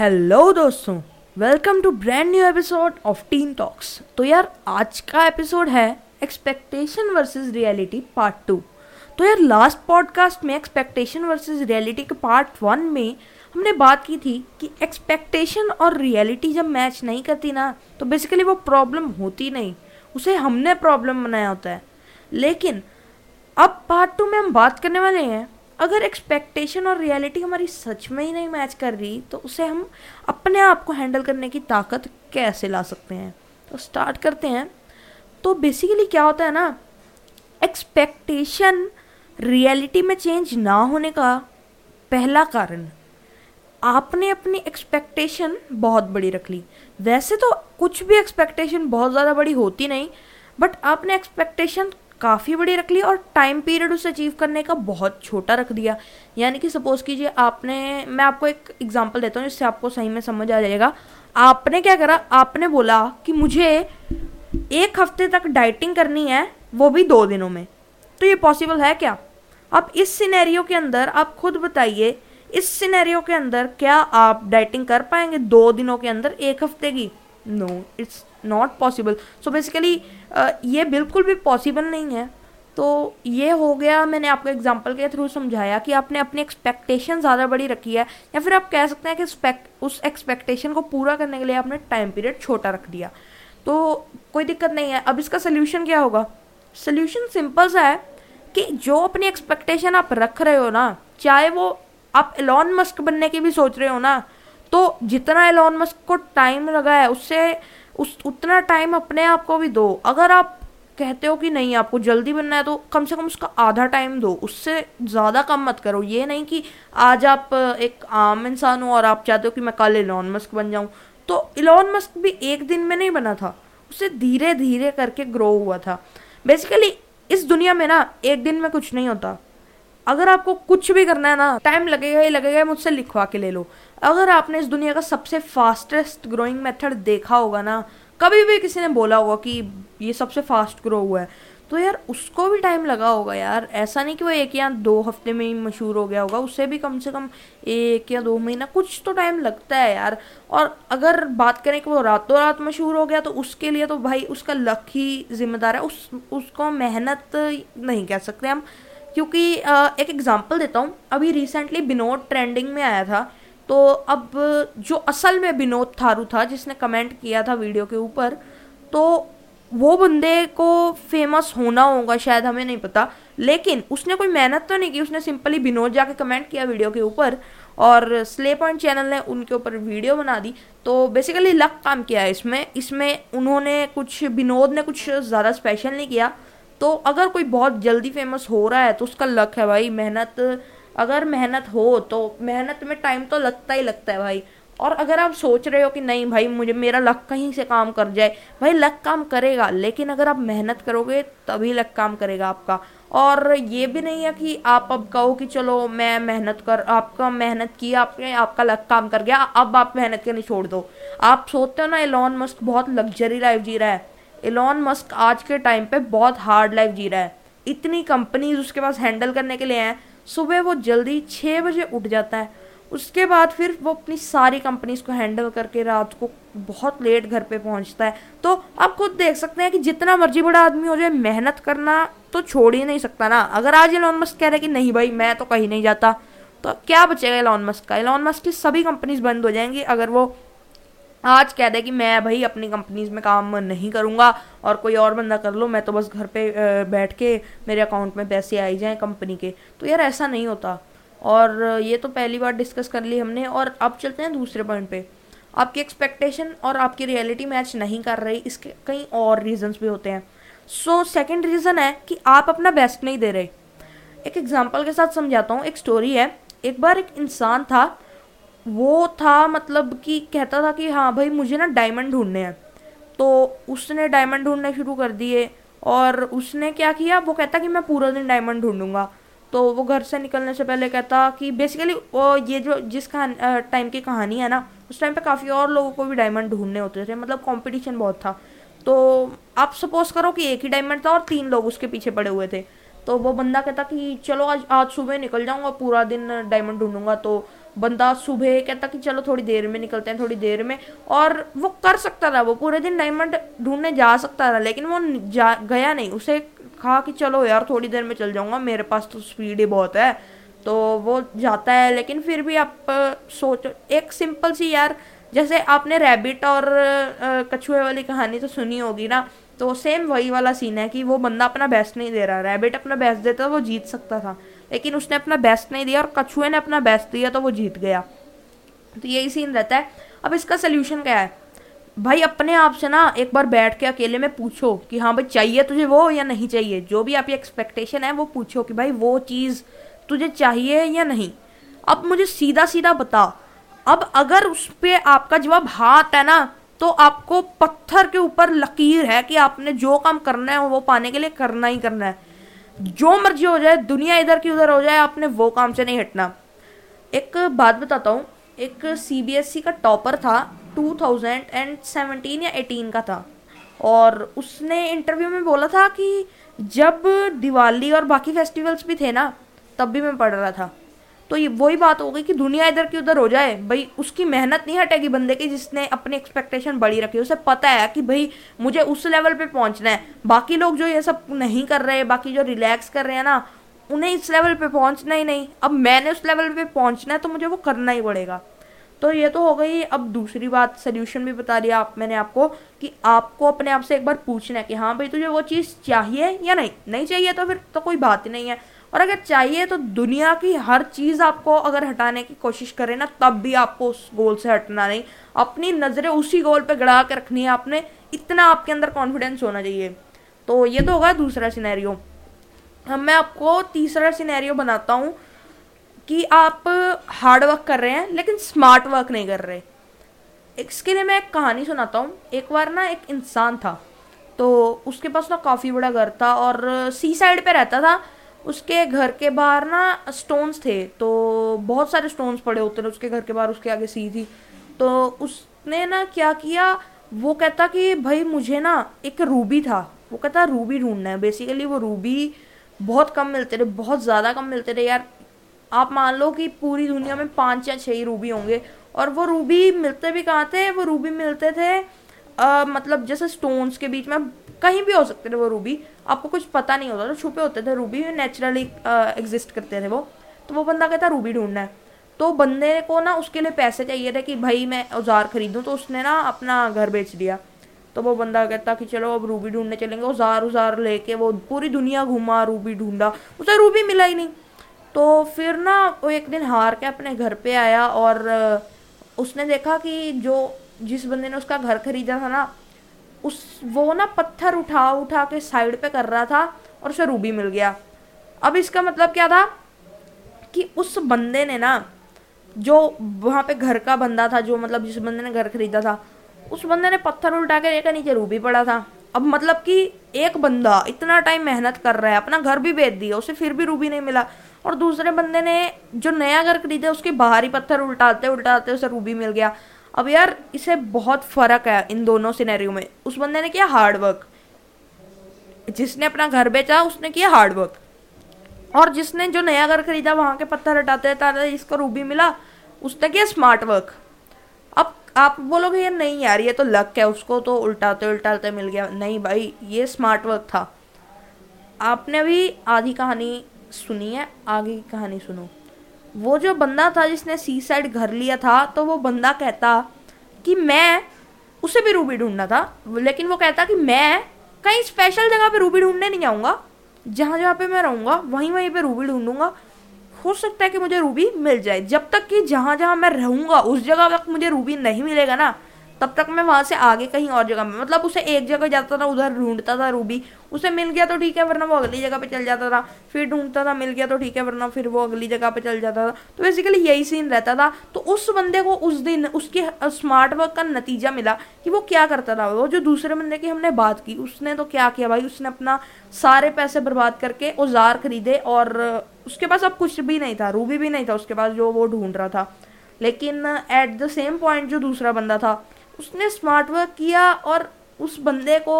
Hello दोस्तों. Welcome to brand new episode of teen talks तो यार, आज का एपिसोड है expectation versus reality part two तो यार लास्ट पॉडकास्ट में एक्सपेक्टेशन वर्सेस रियलिटी के पार्ट वन में हमने बात की थी कि एक्सपेक्टेशन और रियलिटी जब मैच नहीं करती ना तो बेसिकली वो प्रॉब्लम होती नहीं. उसे हमने प्रॉब्लम बनाया होता है. लेकिन, अब पार्ट टू में हम बात करने वाले हैं अगर एक्सपेक्टेशन और रियलिटी हमारी सच में ही नहीं मैच कर रही तो उसे हम अपने आप को हैंडल करने की ताकत कैसे ला सकते हैं? तो स्टार्ट करते हैं। तो बेसिकली क्या होता है ना एक्सपेक्टेशन रियलिटी में चेंज ना होने का पहला कारण, आपने अपनी एक्सपेक्टेशन बहुत बड़ी रख ली। वैसे तो कुछ भी एक्सपेक्टेशन बहुत ज़्यादा बड़ी होती नहीं बट आपने एक्सपेक्टेशन काफ़ी बड़ी रख ली और टाइम पीरियड उसे अचीव करने का बहुत छोटा रख दिया। यानी कि सपोज़ कीजिए आपने, मैं आपको एक एग्जांपल देता हूँ, जिससे आपको सही में समझ आ जाएगा। आपने क्या करा? आपने बोला कि मुझे एक हफ़्ते तक डाइटिंग करनी है, वो भी दो दिनों में। तो ये पॉसिबल है क्या? अब इस सिनेरियो के अंदर आप खुद बताइए, इस सिनेरियो के अंदर क्या आप डाइटिंग कर पाएँगे दो दिनों के अंदर, एक हफ़्ते की? No it's not possible so basically ये बिल्कुल भी पॉसिबल नहीं है। तो ये हो गया, मैंने आपको एग्जांपल के थ्रू समझाया कि आपने अपनी एक्सपेक्टेशन ज़्यादा बड़ी रखी है, या फिर आप कह सकते हैं कि उस एक्सपेक्टेशन को पूरा करने के लिए आपने टाइम पीरियड छोटा रख दिया। तो कोई दिक्कत नहीं है। अब इसका सोल्यूशन क्या होगा? सोल्यूशन सिंपल सा है कि जो अपनी एक्सपेक्टेशन आप रख रहे हो ना, चाहे वो आप एलॉन मस्क बनने की भी सोच रहे हो ना तो जितना एलॉन मस्क को टाइम लगा है, उससे उस, उतना टाइम अपने आप को भी दो। अगर आप कहते हो कि नहीं, आपको जल्दी बनना है तो कम से कम उसका आधा टाइम दो। उससे ज़्यादा कम मत करो। ये नहीं कि आज आप, एक आम इंसान हो और आप चाहते हो कि मैं कल इलॉन मस्क बन जाऊँ। तो इलॉन मस्क भी एक दिन में नहीं बना था। उसे धीरे धीरे करके ग्रो हुआ था। बेसिकली इस दुनिया में ना, एक दिन में कुछ नहीं होता। अगर आपको कुछ भी करना है ना टाइम लगेगा ही लगेगा, मुझसे लिखवा के ले लो। अगर आपने इस दुनिया का सबसे फास्टेस्ट ग्रोइंग मेथड देखा होगा ना, कभी भी किसी ने बोला होगा कि ये सबसे फास्ट ग्रो हुआ है तो यार उसको भी टाइम लगा होगा यार। ऐसा नहीं कि वो एक या दो हफ़्ते में ही मशहूर हो गया होगा उससे भी कम से कम एक या दो महीना, कुछ तो टाइम लगता है यार। और अगर बात करें कि वो रातों रात मशहूर हो गया तो उसके लिए तो भाई उसका लक ही जिम्मेदार है। उस, उसको मेहनत नहीं कह सकते हम। क्योंकि एक एग्जांपल देता हूँ। अभी रिसेंटली बिनोद ट्रेंडिंग में आया था। तो अब जो असल में विनोद थारू था, जिसने कमेंट किया था वीडियो के ऊपर तो वो बंदे को फ़ेमस होना होगा, शायद हमें नहीं पता। लेकिन उसने कोई मेहनत तो नहीं की, उसने सिंपली विनोद जाके कमेंट किया वीडियो के ऊपर और स्ले पॉइंट चैनल ने उनके ऊपर वीडियो बना दी। तो बेसिकली लक काम किया है इसमें। इसमें उन्होंने कुछ, विनोद ने कुछ ज़्यादा स्पेशल नहीं किया। तो अगर कोई बहुत जल्दी फ़ेमस हो रहा है तो उसका लक है भाई। मेहनत अगर मेहनत हो तो मेहनत में टाइम तो लगता ही लगता है भाई। और अगर आप सोच रहे हो कि नहीं भाई, मुझे, मेरा लक कहीं से काम कर जाए, भाई लक काम करेगा, लेकिन अगर आप मेहनत करोगे, तभी लक काम करेगा आपका। और ये भी नहीं है कि आप अब कहो कि चलो, मैं मेहनत कर, आपका मेहनत की, आपने, आपका लक काम कर गया, अब आप मेहनत के करनी छोड़ दो। आप सोचते हो ना एलॉन मस्क बहुत लग्जरी लाइफ जी रहा है। एलॉन मस्क आज के टाइम पे बहुत हार्ड लाइफ जी रहा है। इतनी कंपनीज़ उसके पास हैंडल करने के लिए हैं सुबह वो जल्दी छः बजे उठ जाता है। उसके बाद फिर वो अपनी सारी कंपनीज़ को हैंडल करके रात को बहुत लेट घर पे पहुँचता है। तो आप खुद देख सकते हैं कि जितना मर्ज़ी बड़ा आदमी हो जाए, मेहनत करना तो छोड़ ही नहीं सकता ना। अगर आज एलॉन मस्क कह रहे कि नहीं भाई, मैं तो कहीं नहीं जाता तो क्या बचेगा एलॉन मस्क का? एलॉन मस्क की सभी कंपनीज़ बंद हो जाएँगी अगर वो आज कह दे कि मैं भाई अपनी कंपनीज़ में काम नहीं करूँगा और कोई और बंदा कर लो, मैं तो बस घर पे बैठ के मेरे अकाउंट में पैसे आई जाएँ कंपनी के। तो यार ऐसा नहीं होता। और ये तो पहली बार डिस्कस कर ली हमने और अब चलते हैं दूसरे पॉइंट पे। आपकी एक्सपेक्टेशन और आपकी रियलिटी मैच नहीं कर रही, इसके कई और रीजंस भी होते हैं। सो सेकंड रीज़न है कि आप अपना बेस्ट नहीं दे रहे। एक एग्जांपल के साथ समझाता हूँ, एक स्टोरी है। एक बार एक इंसान था वो था मतलब कि कहता था कि हाँ भाई मुझे ना डायमंड ढूँढने हैं। तो उसने डायमंड ढूँढने शुरू कर दिए और उसने क्या किया, वो कहता कि मैं पूरा दिन डायमंड ढूंढूँगा। तो वो घर से निकलने से पहले कहता कि बेसिकली वो ये जो जिस टाइम की कहानी है ना, उस टाइम पे काफ़ी और लोगों को भी डायमंड ढूँढने होते थे मतलब कंपटीशन बहुत था। तो आप सपोज़ करो कि एक ही डायमंड था और तीन लोग उसके पीछे पड़े हुए थे। तो वो बंदा कहता कि चलो आज आज सुबह निकल जाऊँगा, पूरा दिन डायमंड ढूंढूँगा। तो बंदा सुबह कहता कि चलो थोड़ी देर में निकलते हैं, थोड़ी देर में। और वो कर सकता था, वो पूरे दिन डायमंड ढूँढने जा सकता था, लेकिन वो जा, गया नहीं। उसे कहा कि चलो यार, थोड़ी देर में चल जाऊँगा, मेरे पास तो स्पीड ही बहुत है। तो वो जाता है, लेकिन फिर भी आप सोचो, एक सिंपल सी यार, जैसे आपने रैबिट और कछुए वाली कहानी तो सुनी होगी ना तो सेम वही वाला सीन है कि वो बंदा अपना बेस्ट नहीं दे रहा। रैबिट अपना बेस्ट देता, वो जीत सकता था। लेकिन उसने अपना बेस्ट नहीं दिया और कछुए ने अपना बेस्ट दिया तो वो जीत गया। तो यही सीन रहता है। अब इसका सोल्यूशन क्या है? भाई, अपने आप से ना एक बार बैठ के अकेले में पूछो कि हाँ भाई, चाहिए तुझे वो या नहीं चाहिए? जो भी आपकी एक्सपेक्टेशन है, वो पूछो कि भाई, वो चीज़ तुझे चाहिए या नहीं? अब मुझे सीधा सीधा बता। अब अगर उस पर आपका जवाब हाथ है ना तो आपको पत्थर के ऊपर लकीर है कि आपने जो काम करना है, वो पाने के लिए करना ही करना है। जो मर्ज़ी हो जाए, दुनिया इधर की उधर हो जाए, आपने वो काम से नहीं हटना। एक बात बताता हूँ, एक सी बी एस ई का टॉपर था 2017 या 18 का था। और उसने इंटरव्यू में बोला था कि जब दिवाली और बाकी फेस्टिवल्स भी थे ना, तब भी मैं पढ़ रहा था। तो ये वही बात हो गई कि दुनिया इधर की उधर हो जाए। भाई, उसकी मेहनत नहीं हटेगी बंदे की जिसने अपनी एक्सपेक्टेशन बड़ी रखी उसे पता है कि भाई, मुझे उस लेवल पे पहुँचना है। बाकी लोग जो ये सब नहीं कर रहे, बाकी जो रिलैक्स कर रहे हैं ना, उन्हें इस लेवल पे पहुँचना ही नहीं। अब मैंने उस लेवल पे पहुँचना है तो मुझे वो करना ही पड़ेगा। तो ये तो हो गई। अब दूसरी बात सोल्यूशन भी बता दिया आप, मैंने आपको कि आपको अपने आप से एक बार पूछना है कि हाँ भाई, तुझे वो चीज़ चाहिए या नहीं? नहीं चाहिए तो फिर तो कोई बात ही नहीं है। और अगर चाहिए तो दुनिया की हर चीज़ आपको अगर हटाने की कोशिश करें ना, तब भी आपको उस गोल से हटना नहीं। अपनी नज़रें उसी गोल पे गड़ा के रखनी है आपने, इतना आपके अंदर कॉन्फिडेंस होना चाहिए। तो ये तो होगा दूसरा सिनेरियो अब मैं आपको तीसरा सिनेरियो बनाता हूँ कि आप हार्ड वर्क कर रहे हैं, लेकिन स्मार्ट वर्क नहीं कर रहे। इसके लिए मैं एक कहानी सुनाता हूँ। एक बार ना एक इंसान था तो उसके पास ना काफ़ी बड़ा घर था और सी साइड पे रहता था। उसके घर के बाहर ना स्टोन्स थे तो बहुत सारे स्टोन्स पड़े होते थे उसके घर के बाहर उसके आगे सी थी तो उसने ना क्या किया वो कहता कि भाई मुझे ना एक रूबी था। वो कहता रूबी ढूंढना है बेसिकली वो रूबी बहुत कम मिलते थे बहुत ज़्यादा कम मिलते थे। यार आप मान लो कि पूरी दुनिया में पाँच या छः ही रूबी होंगे और वो रूबी मिलते भी कहाँ थे? वो रूबी मिलते थे आ, मतलब जैसे स्टोन्स के बीच में कहीं भी हो सकते थे वो रूबी आपको कुछ पता नहीं होता था छुपे होते थे रूबी नेचुरली एग्जिस्ट करते थे वो। तो वो बंदा कहता, रूबी ढूंढना है। तो बंदे को ना उसके लिए पैसे चाहिए थे कि, भाई, मैं औज़ार खरीदूँ। तो उसने ना अपना घर बेच दिया। तो वो बंदा कहता कि, चलो, अब रूबी ढूँढने चलेंगे। औज़ार उजार लेके वो पूरी दुनिया घूमा, रूबी ढूंढा। उसे रूबी मिला ही नहीं। तो फिर ना वो एक दिन हार के अपने घर पे आया और उसने देखा कि जो जिस बंदे ने उसका घर खरीदा था ना उस, वो ना पत्थर उठा उठा के साइड पे कर रहा था और उसे रूबी मिल गया। अब इसका मतलब क्या था कि उस बंदे ने ना, जो वहाँ पे घर का बंदा था, जो मतलब जिस बंदे ने घर खरीदा था, उस बंदे ने पत्थर उल्टा के देखा नीचे रूबी पड़ा था। अब मतलब कि एक बंदा इतना टाइम मेहनत कर रहा है, अपना घर भी बेच दिया, उसे फिर भी रूबी नहीं मिला। और दूसरे बंदे ने जो नया घर खरीदा, उसके बाहर ही पत्थर उल्टाते उल्टाते उसे रूबी मिल गया। अब यार, इसे बहुत फ़र्क है इन दोनों सिनेरियो में। उस बंदे ने किया हार्ड वर्क जिसने अपना घर बेचा, उसने किया हार्ड वर्क और जिसने जो नया घर खरीदा, वहाँ के पत्थर हटाते तारे इसको रूबी मिला, उसने किया स्मार्ट वर्क अब आप बोलोगे यार नहीं यार, ये तो लक है, उसको तो उल्टाते उल्टाते मिल गया। नहीं भाई, ये स्मार्ट वर्क था। आपने अभी आधी कहानी सुनी है, आगे की कहानी सुनो। वो जो बंदा था जिसने सी साइड घर लिया था तो वो बंदा कहता कि मैं उसे भी रूबी ढूंढना था, लेकिन वो कहता कि मैं कहीं स्पेशल जगह पे रूबी ढूँढने नहीं आऊँगा। जहाँ जहाँ पे मैं रहूँगा, वहीं वहीं पे रूबी ढूंढूँगा। हो सकता है कि मुझे रूबी मिल जाए। जब तक कि जहाँ जहाँ मैं रहूँगा, उस जगह तक मुझे रूबी नहीं मिलेगा ना तब तक मैं वहाँ से आगे कहीं और जगह में मतलब उसे एक जगह जाता था, उधर ढूंढता था रूबी उसे मिल गया तो ठीक है, वरना वो अगली जगह पे चल जाता था। फिर ढूंढता था, मिल गया तो ठीक है, वरना फिर वो अगली जगह पे चल जाता था। तो बेसिकली यही सीन रहता था। तो उस बंदे को उस दिन, उसके स्मार्ट वर्क का नतीजा मिला कि वो क्या करता था। वो जो दूसरे बंदे की हमने बात की, उसने तो क्या किया भाई? उसने अपना सारे पैसे बर्बाद करके औज़ार खरीदे और उसके पास अब कुछ भी नहीं था। रूबी भी नहीं था उसके पास, जो वो ढूंढ रहा था। लेकिन एट द सेम पॉइंट जो दूसरा बंदा था उसने स्मार्ट वर्क किया और उस बंदे को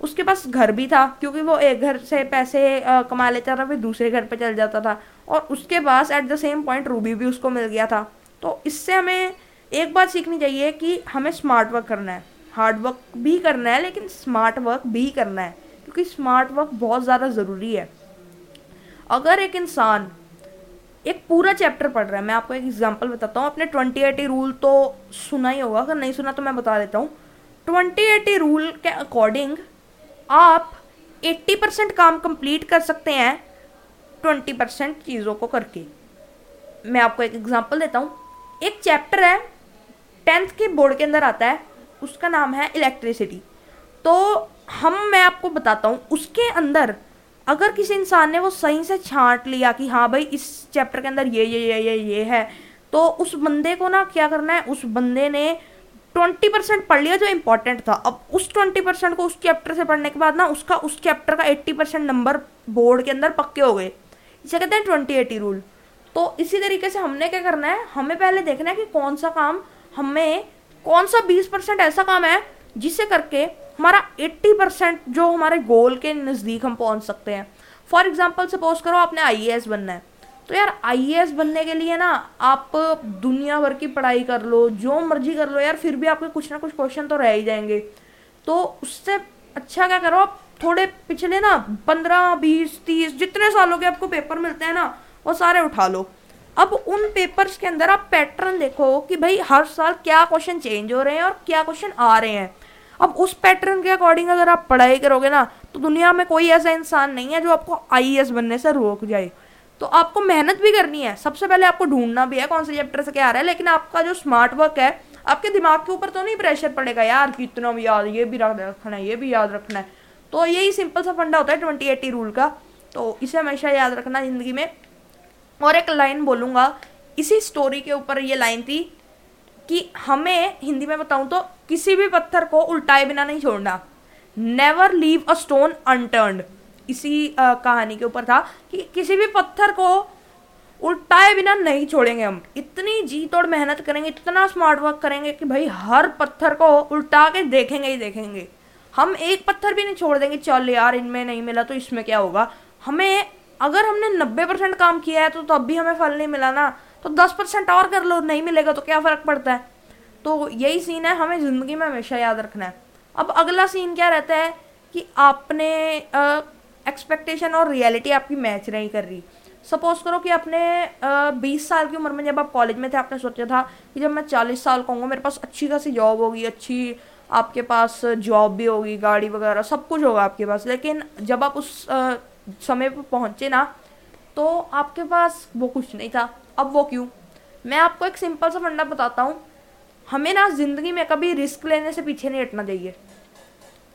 उसके पास घर भी था क्योंकि वो एक घर से पैसे आ, कमा लेता था फिर दूसरे घर पे चल जाता था। और उसके पास at the same point Ruby भी उसको मिल गया था। तो इससे हमें एक बात सीखनी चाहिए कि हमें स्मार्ट वर्क करना है। हार्ड वर्क भी करना है लेकिन स्मार्ट वर्क भी करना है। क्योंकि स्मार्ट वर्क बहुत ज़्यादा ज़रूरी है। अगर एक इंसान एक पूरा चैप्टर पढ़ रहा है। मैं आपको एक एग्जांपल बताता हूँ। आपने ट्वेंटी एटी रूल तो सुना ही होगा। अगर नहीं सुना तो मैं बता देता हूँ। ट्वेंटी एटी रूल के अकॉर्डिंग आप एट्टी परसेंट काम कंप्लीट कर सकते हैं ट्वेंटी परसेंट चीज़ों को करके। मैं आपको एक एग्जांपल देता हूँ। एक चैप्टर है टेंथ के बोर्ड के अंदर आता है। उसका नाम है इलेक्ट्रिसिटी तो हम, मैं आपको बताता हूँ, उसके अंदर अगर किसी इंसान ने वो सही से छांट लिया कि हाँ भाई इस चैप्टर के अंदर ये ये ये ये ये है तो उस बंदे को ना क्या करना है, उस बंदे ने ट्वेंटी परसेंट पढ़ लिया जो इंपॉर्टेंट था। अब उस ट्वेंटी परसेंट को उस चैप्टर से पढ़ने के बाद ना उसका, उस चैप्टर का एट्टी परसेंट नंबर बोर्ड के अंदर पक्के हो गए। इसे कहते हैं ट्वेंटी एटी रूल तो इसी तरीके से हमने क्या करना है, हमें पहले देखना है कि कौन सा काम हमें, कौन सा बीस परसेंट ऐसा काम है जिसे करके हमारा 80 परसेंट जो हमारे गोल के नज़दीक हम पहुँच सकते हैं। फॉर एग्ज़ाम्पल सपोज़ करो आपने आईएएस बनना है। तो यार आईएएस बनने के लिए ना आप दुनिया भर की पढ़ाई कर लो, जो मर्ज़ी कर लो, यार, फिर भी आपके कुछ ना कुछ क्वेश्चन तो रह ही जाएँगे। तो उससे अच्छा क्या करो आप, थोड़े पिछले ना पंद्रह, बीस, तीस, जितने सालों के आपको पेपर मिलते हैं ना, वो सारे उठा लो। अब उन पेपर्स के अंदर आप पैटर्न देखो कि भाई हर साल क्या क्वेश्चन चेंज हो रहे हैं और क्या क्वेश्चन आ रहे हैं। अब उस पैटर्न के अकॉर्डिंग अगर आप पढ़ाई करोगे ना तो दुनिया में कोई ऐसा इंसान नहीं है जो आपको आई बनने से रोक जाए। तो आपको मेहनत भी करनी है। सबसे पहले आपको ढूंढना भी है कौन से चैप्टर से क्या आ रहा है, लेकिन आपका जो स्मार्ट वर्क है, आपके दिमाग के ऊपर तो नहीं प्रेशर पड़ेगा, यार कि इतना भी याद, ये भी रखना है, ये भी याद रखना है। तो यही सिंपल सा फंडा होता है ट्वेंटी एटी रूल का। तो इसे हमेशा याद रखना ज़िंदगी में। और एक लाइन बोलूँगा, इसी स्टोरी के ऊपर ये लाइन थी कि हमें हिंदी में बताऊँ तो किसी भी पत्थर को उल्टाए बिना नहीं छोड़ना। Never leave a stone unturn इसी आ, कहानी के ऊपर था कि किसी भी पत्थर को उल्टाए बिना नहीं छोड़ेंगे हम। इतनी जी तोड़ मेहनत करेंगे इतना स्मार्ट वर्क करेंगे कि भाई हर पत्थर को उल्टा के देखेंगे ही देखेंगे। हम एक पत्थर भी नहीं छोड़ देंगे चल यार इनमें नहीं मिला तो इसमें क्या होगा? हमें अगर हमने नब्बे परसेंट काम किया है तो तब तो भी हमें फल नहीं मिला ना। तो दस परसेंट और कर लो नहीं मिलेगा तो क्या फ़र्क पड़ता है? तो यही सीन है हमें ज़िंदगी में हमेशा याद रखना है। अब अगला सीन क्या रहता है कि आपने एक्सपेक्टेशन और रियलिटी आपकी मैच नहीं कर रही। सपोज़ करो कि आपने बीस साल की उम्र में जब आप कॉलेज में थे आपने सोचा था कि जब मैं चालीस साल का हूँ मेरे पास अच्छी खासी जॉब होगी अच्छी आपके पास जॉब भी होगी गाड़ी वगैरह सब कुछ होगा आपके पास। लेकिन जब आप उस आ, समय पर पहुँचे ना तो आपके पास वो कुछ नहीं था। अब वो क्यों? मैं आपको एक सिंपल सा फंडा बताता हूँ। हमें ना ज़िंदगी में कभी रिस्क लेने से पीछे नहीं हटना चाहिए।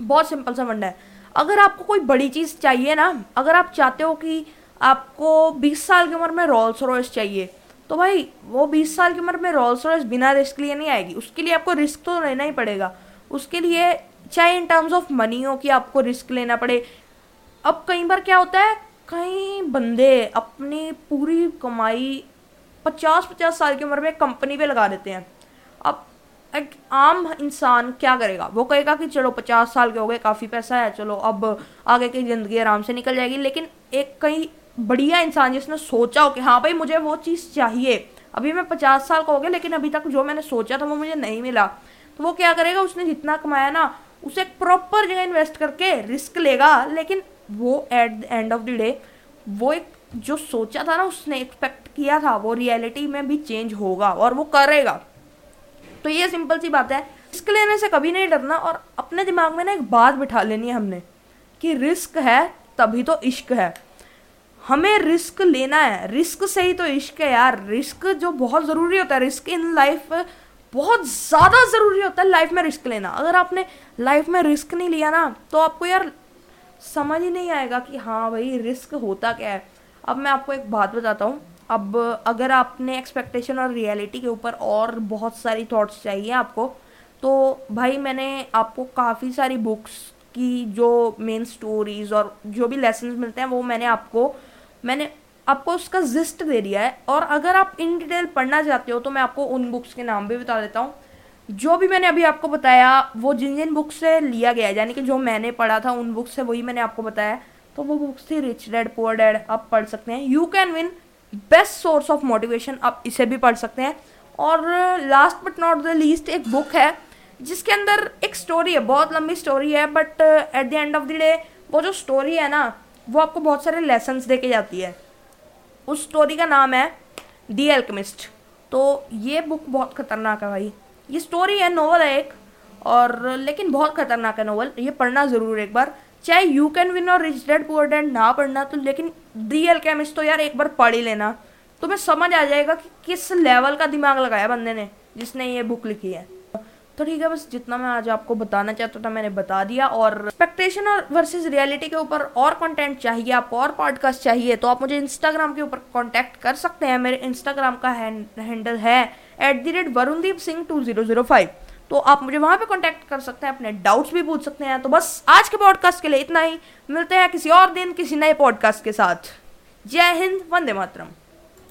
बहुत सिंपल सा फंडा है। अगर आपको कोई बड़ी चीज़ चाहिए ना, अगर आप चाहते हो कि आपको 20 साल की उम्र में रोल्स रॉयस चाहिए तो भाई वो 20 साल की उम्र में रोल्स रॉयस बिना रिस्क लिए नहीं आएगी। उसके लिए आपको रिस्क तो लेना ही पड़ेगा। उसके लिए चाहे इन टर्म्स ऑफ़ मनी हो कि आपको रिस्क लेना पड़े। अब कई बार क्या होता है, कई बंदे अपनी पूरी कमाई पचास पचास साल की उम्र में कंपनी पे लगा देते हैं। एक आम इंसान क्या करेगा? वो कहेगा कि चलो पचास साल के हो गए, काफ़ी पैसा है, चलो अब आगे की ज़िंदगी आराम से निकल जाएगी। लेकिन एक कहीं बढ़िया इंसान जिसने सोचा हो कि हाँ भाई मुझे वो चीज़ चाहिए। अभी मैं पचास साल का हो गया, लेकिन अभी तक जो मैंने सोचा था वो मुझे नहीं मिला। तो वो क्या करेगा? उसने जितना कमाया ना, उसे एक प्रॉपर जगह इन्वेस्ट करके रिस्क लेगा। लेकिन वो at the end of the day वो एक जो सोचा था ना, उसने एक्सपेक्ट किया था, वो रियलिटी में भी चेंज होगा और वो करेगा। तो ये सिंपल सी बात है। रिस्क लेने से कभी नहीं डरना और अपने दिमाग में ना एक बात बिठा लेनी है हमने कि रिस्क है तभी तो इश्क है। हमें रिस्क लेना है। रिस्क से ही तो इश्क है यार। रिस्क जो बहुत ज़रूरी होता है। रिस्क इन लाइफ बहुत ज़्यादा ज़रूरी होता है लाइफ में रिस्क लेना। अगर आपने लाइफ में रिस्क नहीं लिया ना तो आपको यार समझ ही नहीं आएगा कि हाँ भाई, रिस्क होता क्या है। अब मैं आपको एक बात बताता हूँ। अब अगर आपने एक्सपेक्टेशन और रियलिटी के ऊपर और बहुत सारी थॉट्स चाहिए आपको तो भाई मैंने आपको काफ़ी सारी बुक्स की जो मेन स्टोरीज और जो भी लेसन मिलते हैं, वो मैंने आपको मैंने आपको उसका जिस्ट दे दिया है। और अगर आप इन डिटेल पढ़ना चाहते हो तो मैं आपको उन बुक्स के नाम भी बता देता हूँ। जो भी मैंने अभी आपको बताया, वो जिन जिन बुक्स से लिया गया है, यानी कि जो मैंने पढ़ा था, उन बुक्स से वही मैंने आपको बताया तो वो बुक्स थी रिच डैड पुअर डैड आप पढ़ सकते हैं। You can win best source of motivation आप इसे भी पढ़ सकते हैं। और last but not the least एक बुक है, जिसके अंदर एक स्टोरी है, बहुत लंबी स्टोरी है but at the end of the day वो जो स्टोरी है ना, वो आपको बहुत सारे लेसन्स दे के जाती है। उस स्टोरी का नाम है दी एल्कमिस्ट तो ये बुक बहुत खतरनाक है भाई। ये स्टोरी है नोवल है एक, और, लेकिन बहुत खतरनाक है नोवल ये पढ़ना ज़रूर एक बार। चाहे यू कैन विन और रिच डेड पुअर डेड ना पढ़ना तो लेकिन दी एल्केमिस्ट तो यार एक बार पढ़ ही लेना। तुम्हें समझ आ जाएगा कि किस लेवल का दिमाग लगाया बंदे ने, जिसने ये बुक लिखी है। तो ठीक है, बस जितना मैं आज आपको बताना चाहता था, मैंने बता दिया, और एक्सपेक्टेशन और वर्सेस रियलिटी के ऊपर और कंटेंट चाहिए, आपको और पॉडकास्ट चाहिए तो आप मुझे इंस्टाग्राम के ऊपर कांटेक्ट कर सकते हैं। मेरे इंस्टाग्राम का हैंडल है at the rate Varundeep Singh two zero zero five तो आप मुझे वहाँ पे कांटेक्ट कर सकते हैं, अपने डाउट्स भी पूछ सकते हैं। तो बस आज के पॉडकास्ट के लिए इतना ही। मिलते हैं किसी और दिन, किसी नए पॉडकास्ट के साथ। जय हिंद, वंदे मातरम।